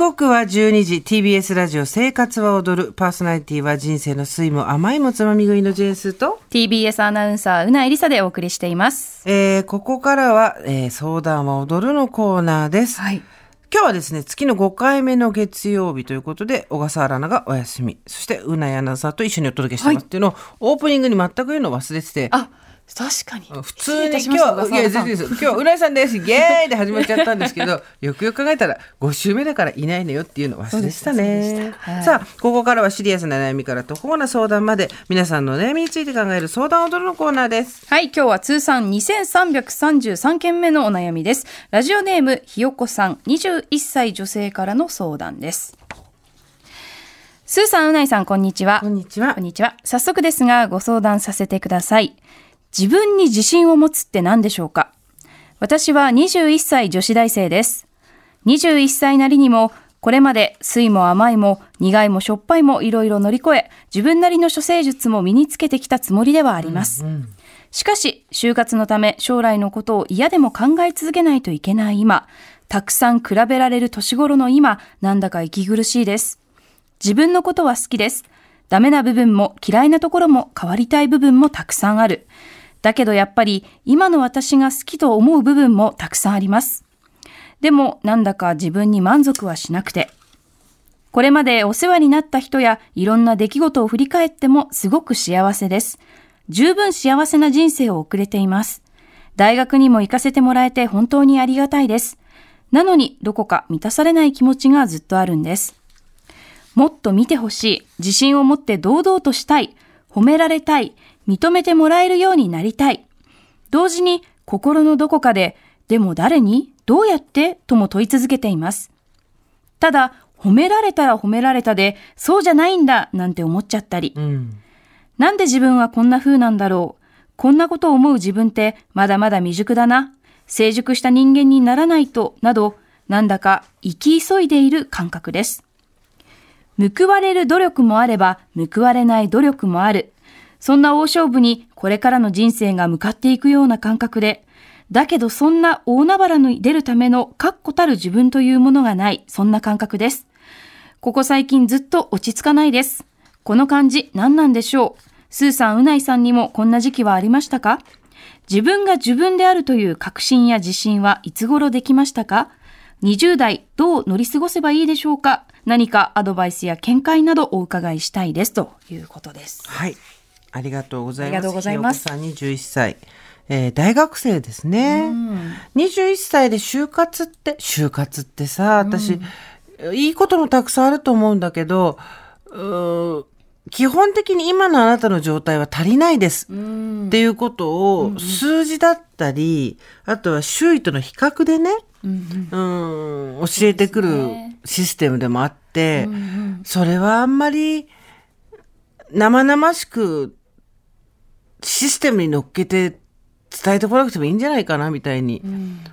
刻は12時 TBS ラジオ生活は踊るパーソナリティは人生の酸いも甘いもつまみ食いのジェンスと TBS アナウンサーうなえりさでお送りしています。えー、ここからは、えー、相談は踊るのコーナーです。はい。今日はですね、月の5回目の月曜日ということで、小笠原アナがお休み、そしてうないアナウンサーと一緒にお届けしてますっていうのを、オープニングに全く言うのを忘れてて、あ、確かに。普通に今日、いや、全然です。今日、うなえさんです。イエーイで始まっちゃったんですけど、よくよく考えたら、5週目だからいないのよっていうのを忘れてたね。はいさあ、ここからはシリアスな悩みから途方な相談まで、皆さんの悩みについて考える相談踊るのコーナーです。はい、今日は通算2333件目のお悩みです。ラジオネームひよこさん、21歳女性からの相談です。スーさん、うないさん、こんにちは。こんにちはこん。にちは。早速ですが、ご相談させてください。自分に自信を持つって何でしょうか？私は21歳女子大生です。21歳なりにも、これまで酸いも甘いも苦いもしょっぱいもいろいろ乗り越え、自分なりの処世術も身につけてきたつもりではあります。しかし、就活のため将来のことを嫌でも考え続けないといけない今、たくさん比べられる年頃の今、なんだか息苦しいです。自分のことは好きです。ダメな部分も嫌いなところも変わりたい部分もたくさんある。だけどやっぱり今の私が好きと思う部分もたくさんあります。でもなんだか自分に満足はしなくて。これまでお世話になった人やいろんな出来事を振り返ってもすごく幸せです。十分幸せな人生を送れています。大学にも行かせてもらえて本当にありがたいです。なのにどこか満たされない気持ちがずっとあるんです。もっと見てほしい。自信を持って堂々としたい。褒められたい。認めてもらえるようになりたい。同時に心のどこかで、でも誰にどうやってとも問い続けています。ただ、褒められたら褒められたで、そうじゃないんだなんて思っちゃったり。うん。なんで自分はこんな風なんだろう。こんなことを思う自分ってまだまだ未熟だな。成熟した人間にならないと、など、なんだか生き急いでいる感覚です。報われる努力もあれば、報われない努力もある。そんな大勝負にこれからの人生が向かっていくような感覚で、だけどそんな大海原に出るための確固たる自分というものがない、そんな感覚です。ここ最近ずっと落ち着かないです。この感じ何なんでしょう？スーさん、うないさんにもこんな時期はありましたか？自分が自分であるという確信や自信はいつ頃できましたか ?20 代どう乗り過ごせばいいでしょうか？何かアドバイスや見解などお伺いしたいですということです。はい。ありがとうございます。ありがとうございますひよこさん21歳。えー大学生ですね。21歳で就活って、就活ってさ、私、いいこともたくさんあると思うんだけど、基本的に今のあなたの状態は足りないです。っていうことを数字だったり、あとは周囲との比較でね、うん教えてくるシステムでもあって、それはあんまり生々しくシステムに乗っけて伝えてこなくてもいいんじゃないかなみたいに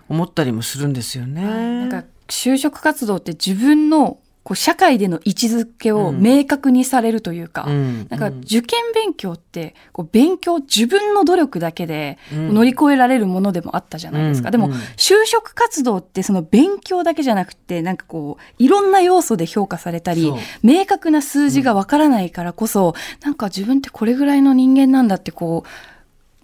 思ったりもするんですよね。なんか就職活動って自分のこう社会での位置づけを明確にされるというか、うん。なんか受験勉強ってこう勉強自分の努力だけで乗り越えられるものでもあったじゃないですか。でもうん。うん就職活動ってその勉強だけじゃなくてなんかこういろんな要素で評価されたり明確な数字がわからないからこそ、なんか自分ってこれぐらいの人間なんだってこう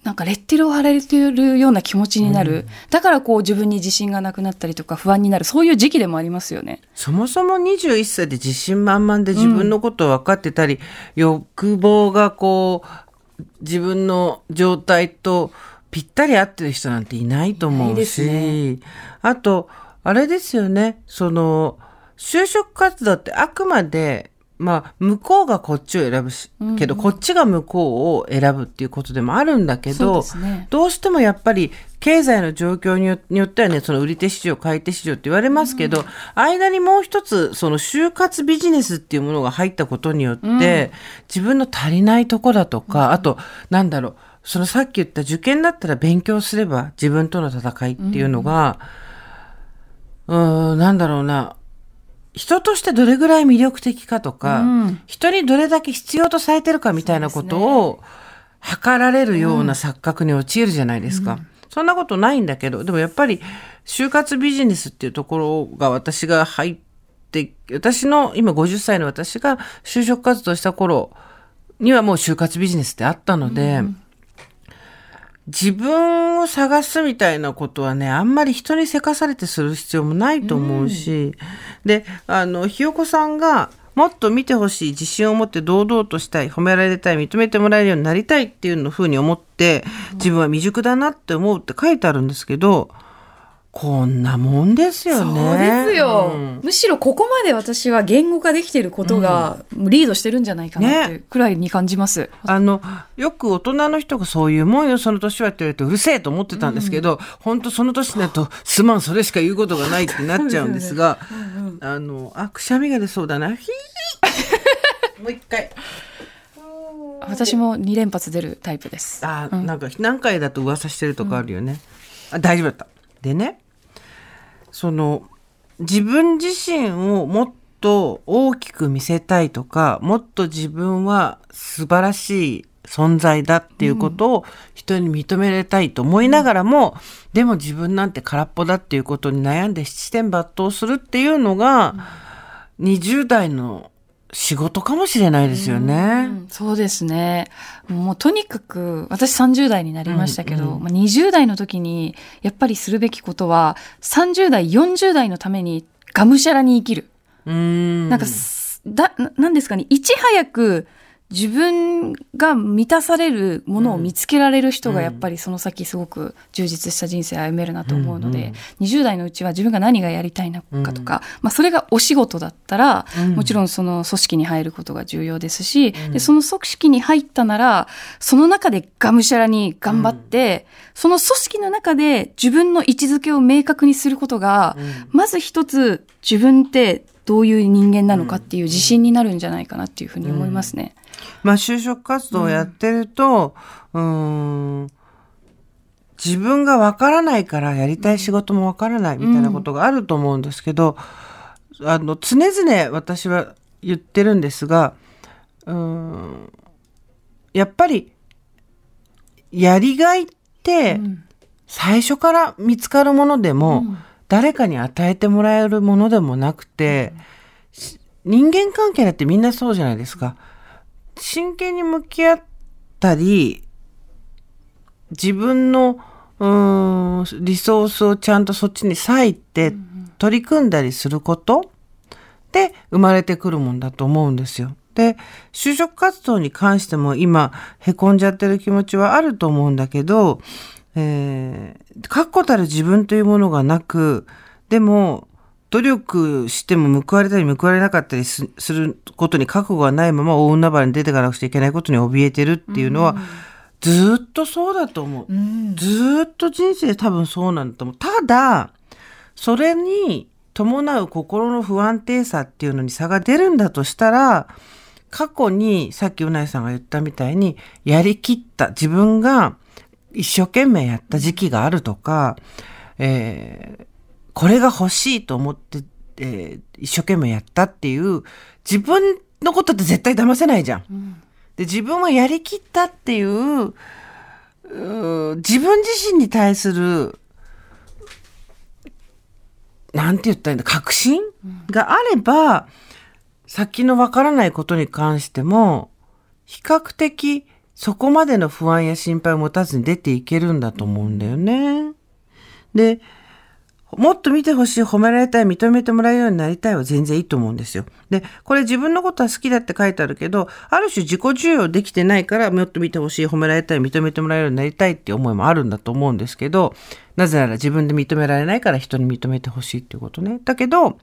なんかレッテルを貼られてるような気持ちになる。だからこう自分に自信がなくなったりとか不安になる。そういう時期でもありますよね。そもそも21歳で自信満々で自分のことを分かってたり、欲望がこう、自分の状態とぴったり合ってる人なんていないと思うし、すねあと、あれですよね、その、就職活動ってあくまで、まあ、向こうがこっちを選ぶし、けど、こっちが向こうを選ぶっていうことでもあるんだけど、ね。どうしてもやっぱり経済の状況によによってはね、その売り手市場、買い手市場って言われますけど、間にもう一つ、その就活ビジネスっていうものが入ったことによって、自分の足りないとこだとか、あと、なんだろう、そのさっき言った受験だったら勉強すれば自分との戦いっていうのが、うーん、なんだろうな、人としてどれぐらい魅力的かとか、人にどれだけ必要とされてるかみたいなことを測られるような錯覚に陥るじゃないですか。そんなことないんだけど、でもやっぱり就活ビジネスっていうところが私が入っって、私の今50歳の私が就職活動した頃にはもう就活ビジネスってあったので、自分を探すみたいなことはね、あんまり人にせかされてする必要もないと思うし、で、あの、ひよこさんが、もっと見てほしい、自信を持って堂々としたい、褒められたい、認めてもらえるようになりたいっていうのふうに思って、自分は未熟だなって思うって書いてあるんですけど、こんなもんですよね。そうですよ、うんむしろここまで私は言語化できていることがリードしてるんじゃないかなってくらいに感じます。あの、よく大人の人がそういうもんよ、その年はって言われてうるせえと思ってたんですけど、本当その年になると、すまん、それしか言うことがないってなっちゃうんですが、あの、あ、くしゃみが出そうだな。ひーもう一回。私も2連発出るタイプです。あ、なんか何回だと噂してるとかあるよね。あ、大丈夫だった。でね、その、自分自身をもっと大きく見せたいとか、もっと自分は素晴らしい存在だっていうことを人に認められたいと思いながらも、でも自分なんて空っぽだっていうことに悩んで七点抜刀するっていうのが、20代の仕事かもしれないですよね。うんそうですね。もうとにかく、私30代になりましたけど、まあ、20代の時にやっぱりするべきことは、30代、40代のためにがむしゃらに生きる。うーん。なんかす、だ、ななんですかね、いち早く自分が満たされるものを見つけられる人がやっぱりその先すごく充実した人生を歩めるなと思うので、20代のうちは自分が何がやりたいのかとか、まあそれがお仕事だったら、もちろんその組織に入ることが重要ですし、で、その組織に入ったなら、その中でがむしゃらに頑張って、その組織の中で自分の位置づけを明確にすることが、まず一つ自分ってどういう人間なのかっていう自信になるんじゃないかなっていうふうに思いますね。まあ、就職活動をやってると、うーん、自分がわからないからやりたい仕事もわからないみたいなことがあると思うんですけど、あの、常々私は言ってるんですが、うーん、やっぱり、やりがいって、最初から見つかるものでも、誰かに与えてもらえるものでもなくて、し人間関係だってみんなそうじゃないですか。真剣に向き合ったり、自分の、うーん、リソースをちゃんとそっちに割いて取り組んだりすることで生まれてくるもんだと思うんですよ。で、就職活動に関しても今、へこんじゃってる気持ちはあると思うんだけど、えー、確固たる自分というものがなく、でも、努力しても報われたり報われなかったりすすることに覚悟がないまま大海原に出ていかなくちゃいけないことに怯えてるっていうのは、ずーっとそうだと思う。ずーっと人生多分そうなんだと思う。ただ、それに伴う心の不安定さっていうのに差が出るんだとしたら、過去にさっきうなえさんが言ったみたいに、やりきった自分が一生懸命やった時期があるとか、えーこれが欲しいと思って、えー一生懸命やったっていう、自分のことって絶対騙せないじゃん。で、自分はやりきったっていう、うー自分自身に対する、なんて言ったらいいんだ、確信があれば、先のわからないことに関しても、比較的そこまでの不安や心配を持たずに出ていけるんだと思うんだよね。で、もっと見てほしい、褒められたい、認めてもらえるようになりたいは全然いいと思うんですよ。で、これ自分のことは好きだって書いてあるけど、ある種自己需要できてないから、もっと見てほしい、褒められたい、認めてもらえるようになりたいっていう思いもあるんだと思うんですけど、なぜなら自分で認められないから人に認めてほしいっていうことね。だけど、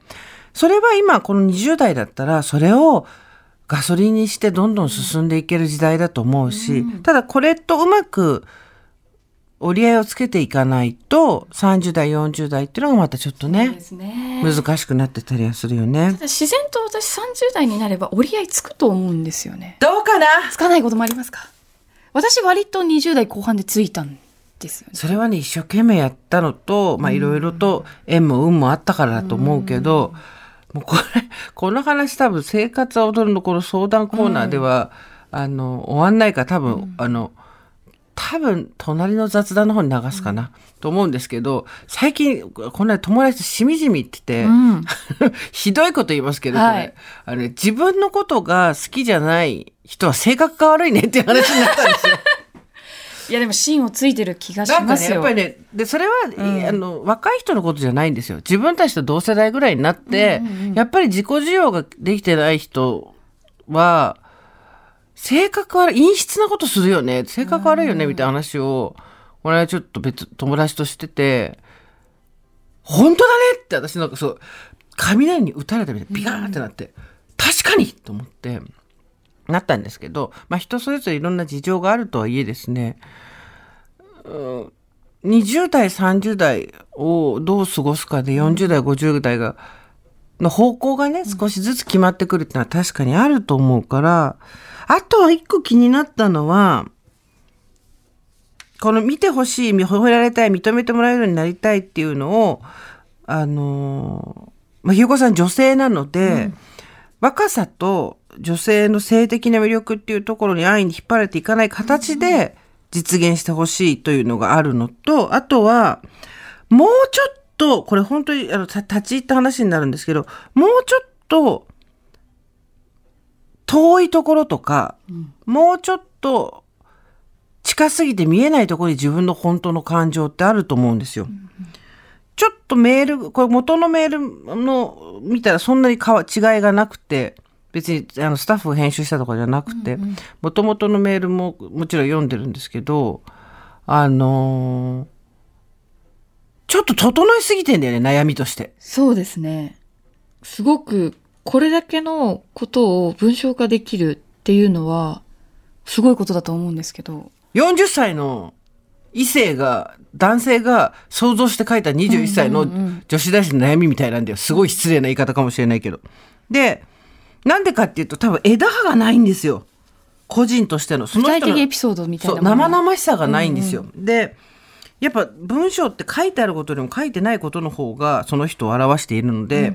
それは今この20代だったら、それをガソリンにしてどんどん進んでいける時代だと思うし、ただこれとうまく折り合いをつけていかないと、30代、40代っていうのがまたちょっとね、すね。難しくなってたりはするよね。自然と私30代になれば折り合いつくと思うんですよね。どうかな？つかないこともありますか？私割と20代後半でついたんですよね。それはね、一生懸命やったのと、まあいろいろと縁も運もあったからだと思うけど、もうこれ、この話多分生活は踊るのこの相談コーナーでは、あの、終わんないから多分、あの、多分隣の雑談の方に流すかな、と思うんですけど最近この間友達としみじみ言ってて、うん。ひどいこと言いますけど、はい。これあのね自分のことが好きじゃない人は性格が悪いねっていう話になったんですよ。いやでも芯をついてる気がしなんかね、ますよ。やっぱりね、で、それは、ん。あの、若い人のことじゃないんですよ。自分たちと同世代ぐらいになって、やっぱり自己需要ができてない人は、性格悪い、陰湿なことするよね、性格悪いよね、みたいな話を、これはちょっと別、友達としてて、本当だねって私なんかそう、雷に打たれたみたいにビカーンってなって、確かにと思って、なったんですけど、まあ人それぞれいろんな事情があるとはいえですね、うん20代、30代をどう過ごすかで40代、50代が、の方向がね、少しずつ決まってくるってのは確かにあると思うから、あとは一個気になったのは、この見てほしい、褒められたい、認めてもらえるようになりたいっていうのを、あのー、まあ、ひよこさん女性なので、若さと女性の性的な魅力っていうところに安易に引っ張られていかない形で実現してほしいというのがあるのと、あとは、もうちょっと、これ本当にあのた立ち入った話になるんですけど、もうちょっと、遠いところとか、もうちょっと近すぎて見えないところに自分の本当の感情ってあると思うんですよ。ちょっとメール、これ元のメールの見たらそんなに違いがなくて、別にあのスタッフが編集したとかじゃなくて、元々のメールももちろん読んでるんですけど、あのーちょっと整いすぎてんだよね、悩みとして。そうですね。すごく、これだけのことを文章化できるっていうのは、すごいことだと思うんですけど。40歳の異性が、男性が想像して書いた21歳の女子大生の悩みみたいなんだよ。すごい失礼な言い方かもしれないけど。で、なんでかっていうと多分枝葉がないんですよ。個人としての。そ具体の人の的エピソードみたいな生々しさがないんですよ。で、やっぱ文章って書いてあることよりも書いてないことの方がその人を表しているので、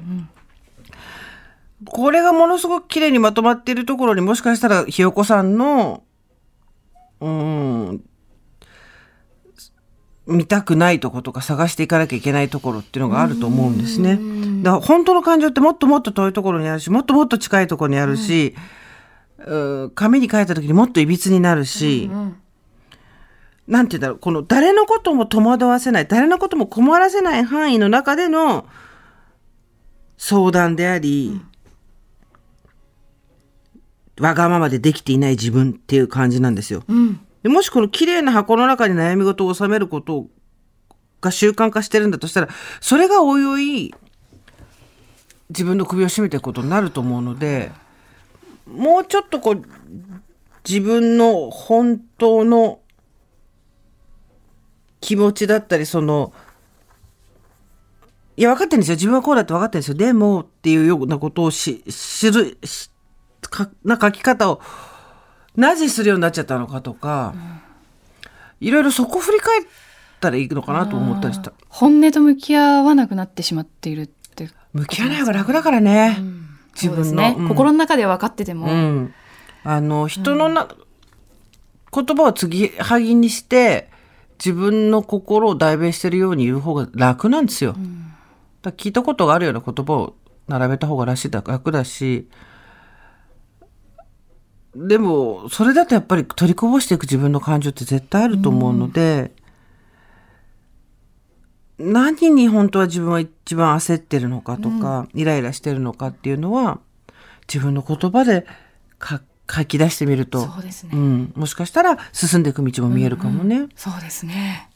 これがものすごく綺麗にまとまっているところにもしかしたらひよこさんの、うーん、見たくないとことか探していかなきゃいけないところっていうのがあると思うんですね。だから本当の感情ってもっともっと遠いところにあるし、もっともっと近いところにあるし、うん。紙に書いた時にもっといびつになるし、なんて言うんだろう、この誰のことも戸惑わせない、誰のことも困らせない範囲の中での相談であり、わがままでできていない自分っていう感じなんですよ。でもしこの綺麗な箱の中に悩み事を収めることが習慣化してるんだとしたら、それがおいおい自分の首を絞めていくことになると思うので、もうちょっとこう、自分の本当の気持ちだったり、その、いや、分かってるんですよ。自分はこうだって分かってるんですよ。でも、っていうようなことをし、知る、しかな書き方を、なぜするようになっちゃったのかとか、いろいろそこ振り返ったらいいのかなと思ったりした。本音と向き合わなくなってしまっているって。向き合わない方が楽だからね。うです分の。ね。うん心の中では分かってても。うん。あの、人のな、言葉を継ぎはぎにして、自分の心を代弁してるように言う方が楽なんですよ。だ聞いたことがあるような言葉を並べた方がらしいだ楽だし、でも、それだとやっぱり取りこぼしていく自分の感情って絶対あると思うので、何に本当は自分は一番焦ってるのかとか、イライラしてるのかっていうのは、自分の言葉でか書き出してみると、そうですねうん、もしかしたら進んでいく道も見えるかもね。そうですね。